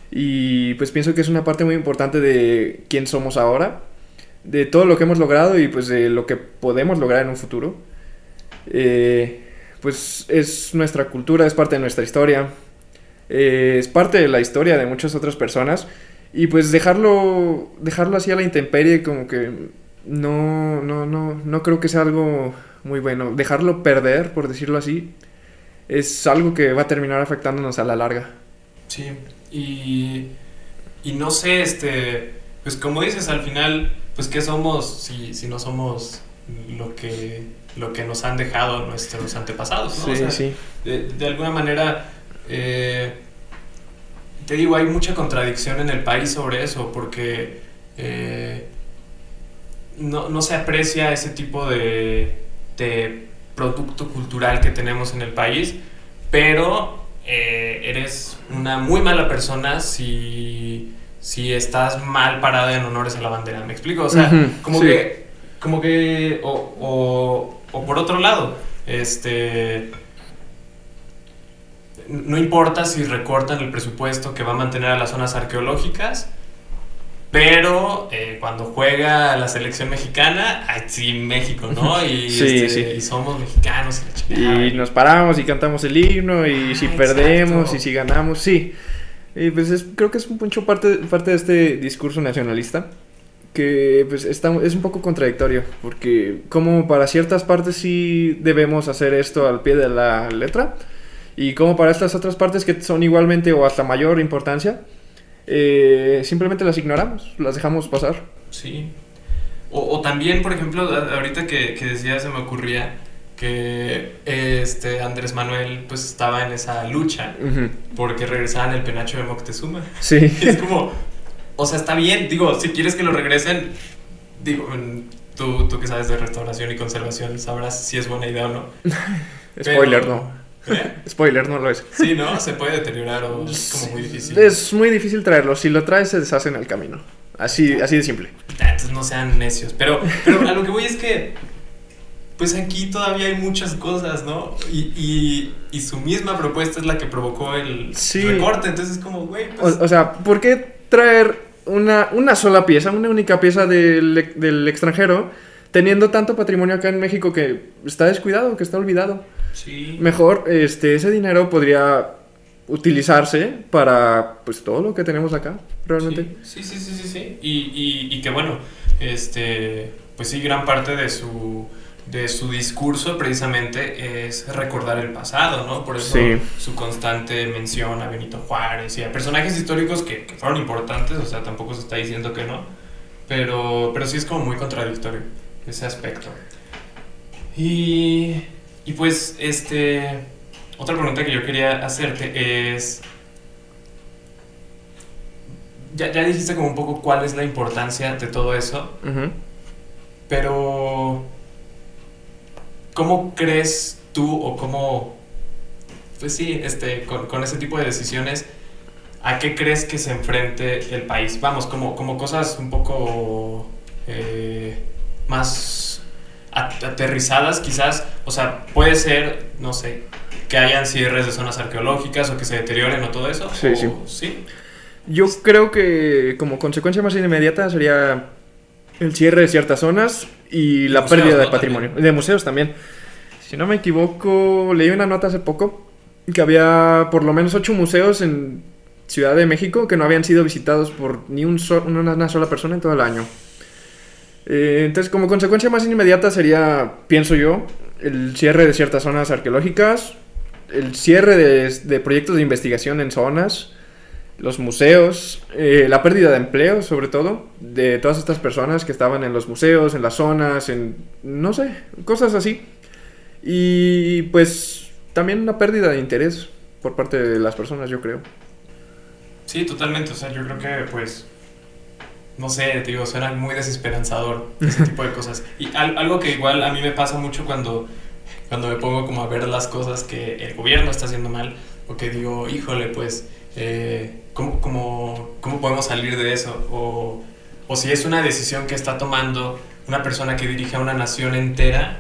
Y pues pienso que es una parte muy importante de quién somos ahora, de todo lo que hemos logrado y pues de lo que podemos lograr en un futuro. Eh, pues es nuestra cultura, es parte de nuestra historia, eh, es parte de la historia de muchas otras personas. Y pues dejarlo dejarlo así a la intemperie como que no no no no creo que sea algo muy bueno. Dejarlo perder por decirlo así es algo que va a terminar afectándonos a la larga Sí, y, y no sé, este, pues como dices, al final, pues qué somos si, si no somos lo que, lo que nos han dejado nuestros antepasados, ¿no? sí O sea, sí de, de alguna manera, eh, te digo, hay mucha contradicción en el país sobre eso, porque eh, no, no se aprecia ese tipo de, de producto cultural que tenemos en el país, pero eh, eres una muy mala persona si, si estás mal parada en honores a la bandera. ¿Me explico? O sea, como sí. que, como que, o, o, o por otro lado, este, no importa si recortan el presupuesto que va a mantener a las zonas arqueológicas, pero eh, cuando juega la selección mexicana, ay, sí, México, ¿no? Y, Sí, este, sí. y somos mexicanos y la y nos paramos y cantamos el himno y si Ah, perdemos exacto. y si ganamos sí y pues es- creo que es mucho parte parte de este discurso nacionalista que pues está, es un poco contradictorio porque como para ciertas partes sí debemos hacer esto al pie de la letra y como para estas otras partes que son igualmente o hasta mayor importancia eh, simplemente las ignoramos las dejamos pasar Sí. O, o también, por ejemplo, ahorita que, que decía, se me ocurría que este Andrés Manuel pues estaba en esa lucha Ujú. porque regresaban el penacho de Moctezuma. sí Es como, o sea, está bien, digo, si quieres que lo regresen, digo, tú, tú que sabes de restauración y conservación sabrás si es buena idea o no. spoiler Pero- no ¿Eh? spoiler no lo es Sí, ¿no? Se puede deteriorar o es como muy difícil. Es muy difícil traerlo. Si lo traes, se deshace en el camino. Así, así de simple. Ah, Entonces no sean necios. Pero, pero a lo que voy es que, pues aquí todavía hay muchas cosas, ¿no? Y, y, y su misma propuesta es la que provocó el Sí. recorte. Entonces es como, güey, O, pues... o sea, ¿por qué traer una, una sola pieza, una única pieza del, del extranjero, teniendo tanto patrimonio acá en México que está descuidado, que está olvidado? Sí. Mejor, este, ese dinero podría utilizarse para, pues, todo lo que tenemos acá, realmente. Sí, sí, sí, sí, sí. Y, y, y que bueno, este, pues sí, gran parte de su, de su discurso precisamente es recordar el pasado, ¿no? Por eso Sí. su constante mención a Benito Juárez y a personajes históricos que, que fueron importantes, o sea, tampoco se está diciendo que no, pero, pero sí es como muy contradictorio ese aspecto. Y, y pues, este, otra pregunta que yo quería hacerte es... Ya, ya dijiste como un poco cuál es la importancia de todo eso, pero ¿cómo crees tú o cómo, pues sí, este, con, con ese tipo de decisiones, a qué crees que se enfrente el país? Vamos, como, como cosas un poco eh, más aterrizadas quizás. O sea, puede ser, no sé, que hayan cierres de zonas arqueológicas o que se deterioren o todo eso. Sí, o- sí. sí. Yo creo que como consecuencia más inmediata sería el cierre de ciertas zonas y la museos, pérdida de ¿no? patrimonio. También. De museos también. Si no me equivoco, leí una nota hace poco que había por lo menos ocho museos en Ciudad de México que no habían sido visitados por ni un so- una, una sola persona en todo el año. Eh, entonces, como consecuencia más inmediata sería, pienso yo, el cierre de ciertas zonas arqueológicas, el cierre de, de proyectos de investigación en zonas, los museos, eh, la pérdida de empleo, sobre todo, de todas estas personas que estaban en los museos, en las zonas, en, no sé, cosas así. Y pues también una pérdida de interés por parte de las personas, yo creo. Sí, totalmente. O sea, yo creo que, pues, no sé, te digo, suena muy desesperanzador ese tipo de cosas. Y al- algo que igual a mí me pasa mucho cuando, cuando me pongo como a ver las cosas que el gobierno está haciendo mal, o que digo, híjole, pues, eh, ¿cómo, cómo, cómo podemos salir de eso? O, o si es una decisión que está tomando una persona que dirige a una nación entera,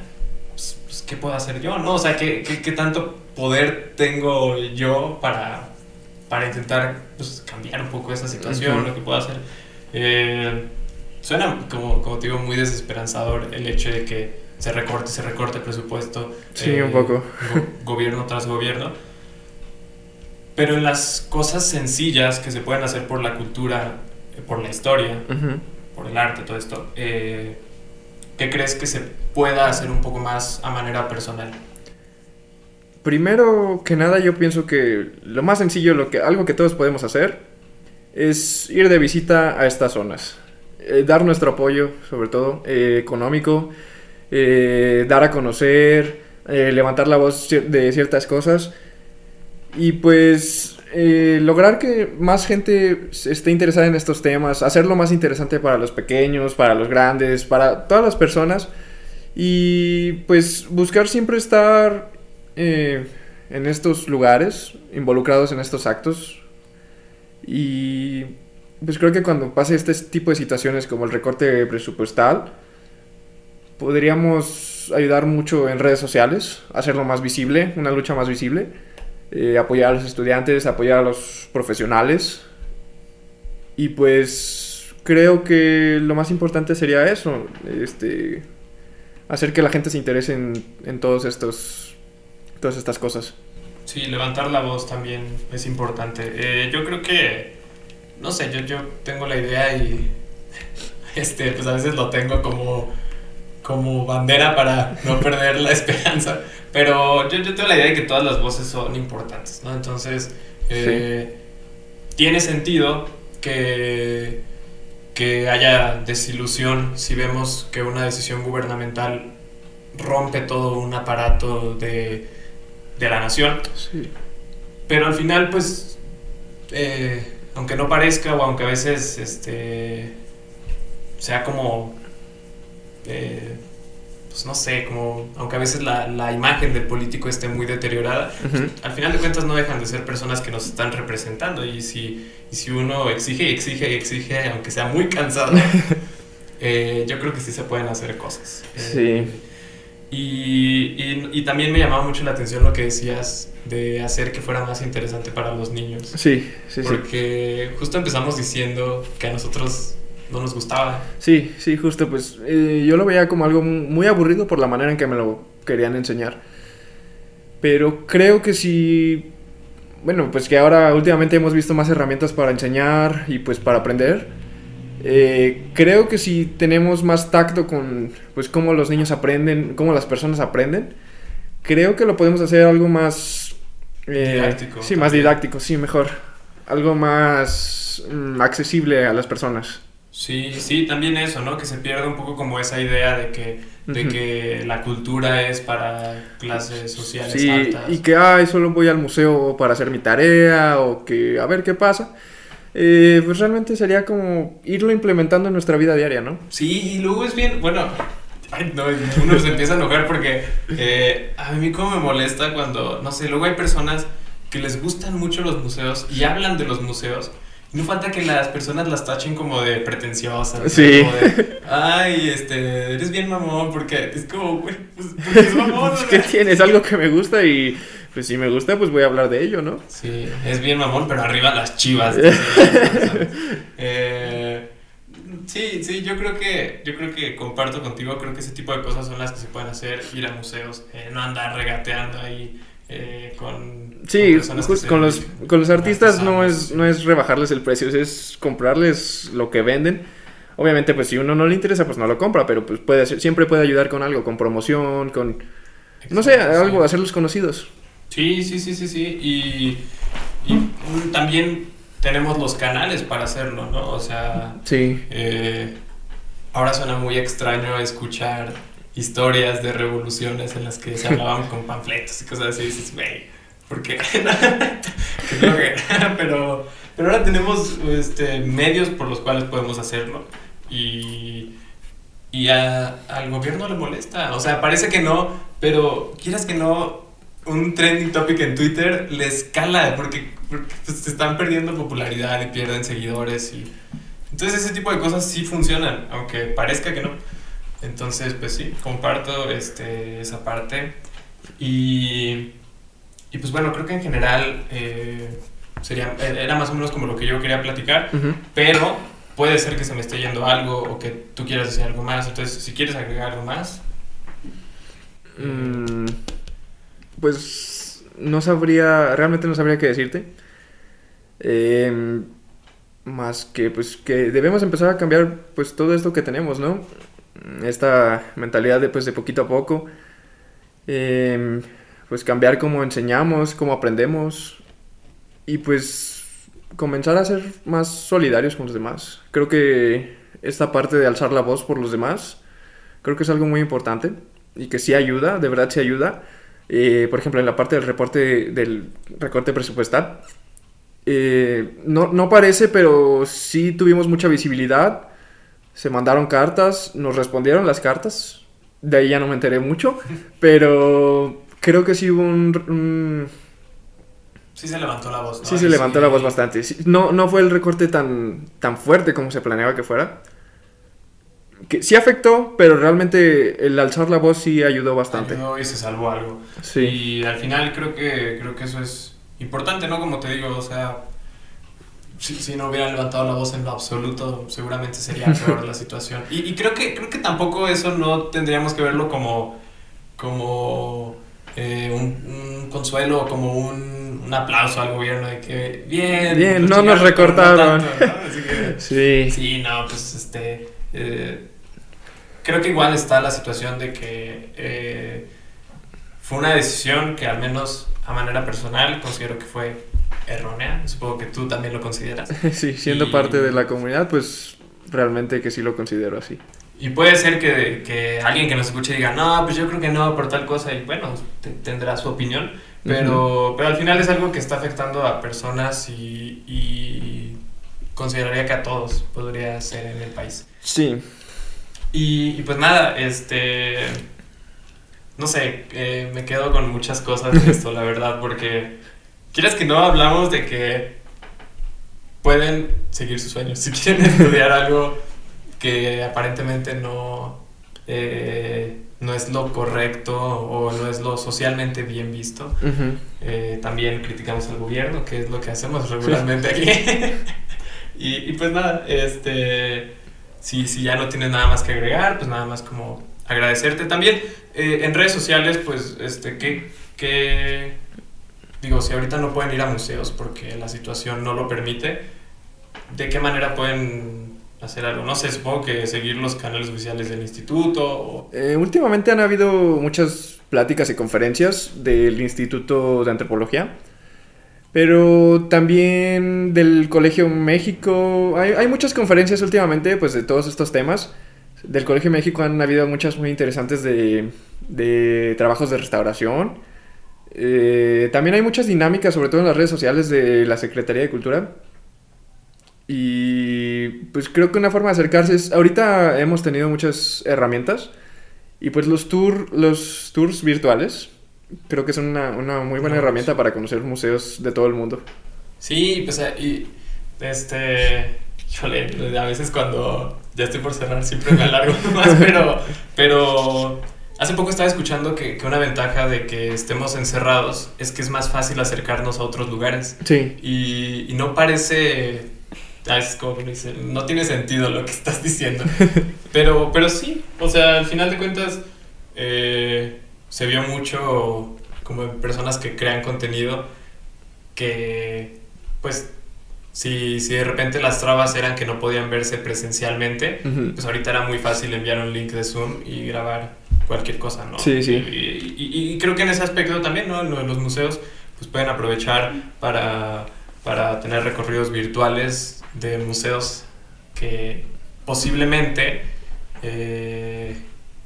pues, pues, ¿qué puedo hacer yo? ¿No? O sea, ¿qué, qué, qué tanto poder tengo yo para, para intentar pues, cambiar un poco esa situación, lo que puedo hacer? Eh, suena, como, como te digo, muy desesperanzador el hecho de que se recorte, se recorte el presupuesto. eh, Sí, un poco. go- gobierno tras gobierno. Pero en las cosas sencillas que se pueden hacer por la cultura, eh, por la historia, Ujú. por el arte, todo esto, eh, ¿qué crees que se pueda hacer un poco más a manera personal? Primero que nada, yo pienso que lo más sencillo, lo que, algo que todos podemos hacer, es ir de visita a estas zonas. Eh, dar nuestro apoyo, sobre todo, eh, económico, eh, dar a conocer, levantar la voz de ciertas cosas y pues lograr que más gente esté interesada en estos temas, hacerlo más interesante para los pequeños, para los grandes, para todas las personas y pues buscar siempre estar en estos lugares, involucrados en estos actos. Y pues creo que cuando pase este tipo de situaciones como el recorte presupuestal, podríamos ayudar mucho en redes sociales, hacerlo más visible, una lucha más visible, eh, apoyar a los estudiantes, apoyar a los profesionales. Y pues creo que lo más importante sería eso, este, hacer que la gente se interese en, en todos estos todas estas cosas. Sí, levantar la voz también es importante. Eh, yo creo que, no sé, yo, yo tengo la idea y este, pues a veces lo tengo como, como bandera para no perder la esperanza. Pero yo, yo tengo la idea de que todas las voces son importantes, ¿no? Entonces, eh, tiene sentido que, que haya desilusión si vemos que una decisión gubernamental rompe todo un aparato de, de la nación. Sí. Pero al final, pues, eh, aunque no parezca o aunque a veces este, sea como, eh, pues no sé, como, aunque a veces la, la imagen del político esté muy deteriorada, Ujú. al final de cuentas no dejan de ser personas que nos están representando y si, y si uno exige y exige y exige, aunque sea muy cansado, eh, yo creo que sí se pueden hacer cosas. Eh, Sí. Y, y, y también me llamaba mucho la atención lo que decías de hacer que fuera más interesante para los niños. Sí, sí, sí. Porque justo empezamos diciendo que a nosotros no nos gustaba. Sí, sí, justo, pues eh, yo lo veía como algo mu- muy aburrido por la manera en que me lo querían enseñar. Pero creo que si, bueno, pues que ahora últimamente hemos visto más herramientas para enseñar y pues para aprender. Eh, creo que si tenemos más tacto con, pues cómo los niños aprenden, cómo las personas aprenden, creo que lo podemos hacer algo más... eh, Didáctico Sí, más también. didáctico, sí, mejor. Algo más mm, accesible a las personas. Sí, sí, también eso, ¿no? Que se pierde un poco como esa idea de que, de Ujú. que la cultura es para clases sociales Sí, altas. y que, ay, solo voy al museo para hacer mi tarea o que a ver qué pasa. Eh, pues realmente sería como irlo implementando en nuestra vida diaria, ¿no? Sí, y luego es bien, bueno, ay, no, uno se empieza a enojar porque eh, a mí como me molesta cuando, no sé, luego hay personas que les gustan mucho los museos y hablan de los museos no falta que las personas las tachen como de pretenciosas. Sí. Como de, ay, este, eres bien mamón, porque es como, güey, pues, mamón. Pues, o ¿Qué sea. tiene? Es algo que me gusta y pues si me gusta, pues voy a hablar de ello, ¿no? Sí, es bien mamón, pero arriba las chivas. Eh, sí, sí, yo creo que yo creo que comparto contigo, creo que ese tipo de cosas son las que se pueden hacer, ir a museos, eh, no andar regateando ahí eh, con, Sí, con just- los, con los artistas no es, no es rebajarles el precio, es comprarles lo que venden. Obviamente, pues si uno no le interesa, pues no lo compra, pero pues puede siempre puede ayudar con algo, con promoción, con, no sé, Exacto, sí. algo, hacerlos conocidos. Sí, sí, sí, sí, sí. Y, y también tenemos los canales para hacerlo, ¿no? O sea, Sí. eh, ahora suena muy extraño escuchar historias de revoluciones en las que se hablaban con panfletos y cosas así. Y dices, güey, ¿por qué? Pero, pero ahora tenemos este, medios por los cuales podemos hacerlo. Y, y a- al gobierno le molesta. O sea, parece que no, pero quieras que no, un trending topic en Twitter les cala porque, porque pues, se están perdiendo popularidad y pierden seguidores. Y, entonces ese tipo de cosas sí funcionan, aunque parezca que no. Entonces, pues sí, comparto este, esa parte. Y, y pues bueno, creo que en general eh, sería, era más o menos como lo que yo quería platicar, pero puede ser que se me esté yendo algo o que tú quieras decir algo más. Entonces, si quieres agregar algo más, Mm, pues no sabría, realmente no sabría qué decirte. Em, más que pues que debemos empezar a cambiar pues todo esto que tenemos, ¿no? Esta mentalidad de pues de poquito a poco. Em, pues cambiar cómo enseñamos, cómo aprendemos. Y pues comenzar a ser más solidarios con los demás. Creo que esta parte de alzar la voz por los demás, creo que es algo muy importante y que sí ayuda, de verdad sí ayuda. Eh, por ejemplo, en la parte del reporte del recorte presupuestal, eh, no, no parece, pero sí tuvimos mucha visibilidad. Se mandaron cartas, nos respondieron las cartas. De ahí ya no me enteré mucho, pero creo que sí hubo un, un- sí se levantó la voz. ¿no? Sí se levantó la voz bastante. No, no fue el recorte tan, tan fuerte como se planeaba que fuera. Que sí afectó, pero realmente el alzar la voz sí ayudó bastante. Ayudó y se salvó algo. Sí. Y al final creo que, creo que eso es importante, ¿no? Como te digo, o sea, si, si no hubieran levantado la voz en lo absoluto, seguramente sería peor la situación. Y, y creo, que, creo que tampoco eso no tendríamos que verlo como, como eh, un, un consuelo o como un, un aplauso al gobierno de que, bien, Bien, no nos no recortaron". tanto", ¿no? Así que, Sí. Sí, no, pues este. eh, creo que igual está la situación de que eh, fue una decisión que, al menos a manera personal, considero que fue errónea. Supongo que tú también lo consideras. Sí, siendo Y- parte de la comunidad, pues realmente que sí lo considero así. Y puede ser que, que alguien que nos escuche diga, no, pues yo creo que no, por tal cosa, y bueno, te- tendrá su opinión. Pero, pero al final es algo que está afectando a personas y, y consideraría que a todos podría ser en el país. Sí. Y, y pues nada, este. No sé, eh, me quedo con muchas cosas de esto, la verdad, porque. Quieres que no hablamos de que pueden seguir sus sueños. Si quieren estudiar algo que aparentemente no. eh, no es lo correcto o no es lo socialmente bien visto. Eh, también criticamos al gobierno, que es lo que hacemos regularmente aquí. y, y pues nada, este, si, si ya no tienes nada más que agregar, pues nada más como agradecerte. También eh, en redes sociales, pues, este, que, que, digo, si ahorita no pueden ir a museos porque la situación no lo permite, ¿de qué manera pueden hacer algo? No sé, supongo que seguir los canales oficiales del instituto o... Eh, últimamente han habido muchas pláticas y conferencias del Instituto de Antropología, pero también del Colegio México. Hay, hay muchas conferencias últimamente pues, de todos estos temas. Del Colegio México han habido muchas muy interesantes de, de trabajos de restauración. Eh, también hay muchas dinámicas, sobre todo en las redes sociales de la Secretaría de Cultura. Y pues creo que una forma de acercarse es, ahorita hemos tenido muchas herramientas y pues los, tour, los tours virtuales creo que son una, una muy buena No, herramienta para conocer museos de todo el mundo. Sí, pues eh, y este, híjole, a veces cuando ya estoy por cerrar siempre me alargo más, pero, pero hace poco estaba escuchando que, que una ventaja de que estemos encerrados es que es más fácil acercarnos a otros lugares. Sí. Y, y no parece. Es como dice, no tiene sentido lo que estás diciendo. Pero, pero sí, o sea, al final de cuentas, eh, se vio mucho como personas que crean contenido que, pues, si, si de repente las trabas eran que no podían verse presencialmente, pues ahorita era muy fácil enviar un link de Zoom y grabar cualquier cosa, ¿no? Sí, sí. Y, y- y creo que en ese aspecto también, ¿no? En lo de los museos, pues pueden aprovechar para, para tener recorridos virtuales de museos que posiblemente eh,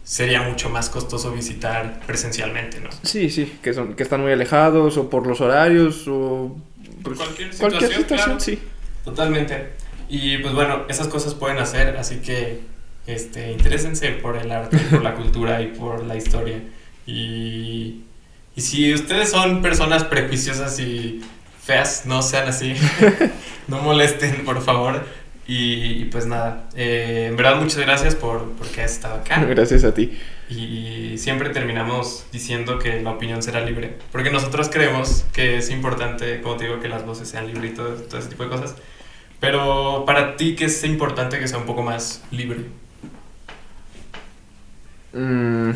sería mucho más costoso visitar presencialmente, ¿no? Sí, sí, que, son, que están muy alejados o por los horarios o... Pues, cualquier cualquier situación, situación, claro. sí. Totalmente. Y pues bueno, esas cosas pueden hacer, así que este, interésense por el arte, por la cultura y por la historia. Y, y si ustedes son personas prejuiciosas y feas, no sean así. no molesten, por favor. Y, y pues nada, eh, en verdad muchas gracias por porque has estado acá. Gracias a ti. Y siempre terminamos diciendo que la opinión será libre. Porque nosotros creemos que es importante, como te digo, que las voces sean libres y todo, todo ese tipo de cosas. Pero para ti, ¿qué es importante que sea un poco más libre? Mm,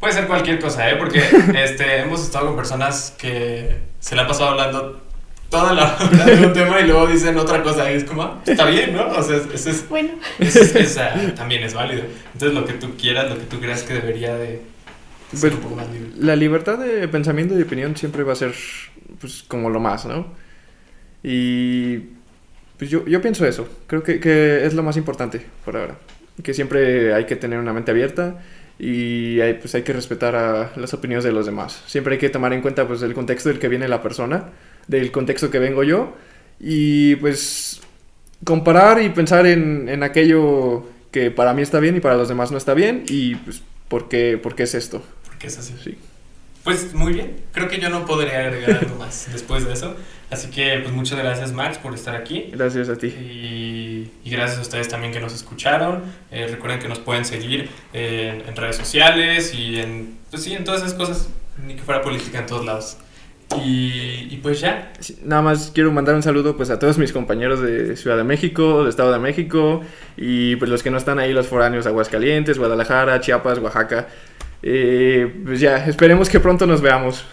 Puede ser cualquier cosa, ¿eh? Porque este, hemos estado con personas que se le han pasado hablando toda la hora de un tema y luego dicen otra cosa y es como, ah, está bien, ¿no? O sea, eso es, Bueno, eso es- esa también es válido. Entonces, lo que tú quieras, lo que tú creas que debería de ser Pues, un poco más libre. la libertad de pensamiento y de opinión siempre va a ser pues como lo más, ¿no? Y pues yo, yo pienso eso, creo que, que es lo más importante por ahora, que siempre hay que tener una mente abierta y hay, pues hay que respetar a las opiniones de los demás. Siempre hay que tomar en cuenta pues el contexto del que viene la persona, del contexto que vengo yo y pues comparar y pensar en, en aquello que para mí está bien y para los demás no está bien y pues por qué, por qué es esto. Porque es así. Sí. Pues muy bien, creo que yo no podría agregar algo más después de eso. Así que pues muchas gracias Max por estar aquí. Gracias a ti. Y, y gracias a ustedes también que nos escucharon. Eh, recuerden que nos pueden seguir en, en redes sociales y en, pues sí, en todas esas cosas, ni que fuera política en todos lados. Y, y pues ya, Nada más quiero mandar un saludo pues a todos mis compañeros de Ciudad de México, de Estado de México y pues los que no están ahí, los foráneos, Aguascalientes, Guadalajara, Chiapas, Oaxaca. Eh, pues ya, esperemos que pronto nos veamos.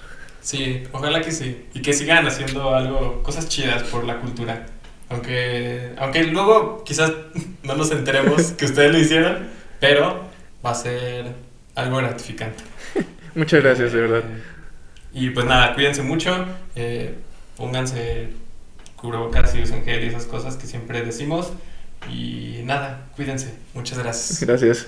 sí, ojalá que sí. Y que sigan haciendo algo, cosas chidas por la cultura. Aunque, aunque luego quizás no nos enteremos que ustedes lo hicieron, pero va a ser algo gratificante. Muchas gracias, de verdad. Y pues nada, cuídense mucho, eh, pónganse cubrebocas y usen gel y esas cosas que siempre decimos. Y nada, cuídense. Muchas gracias. Gracias.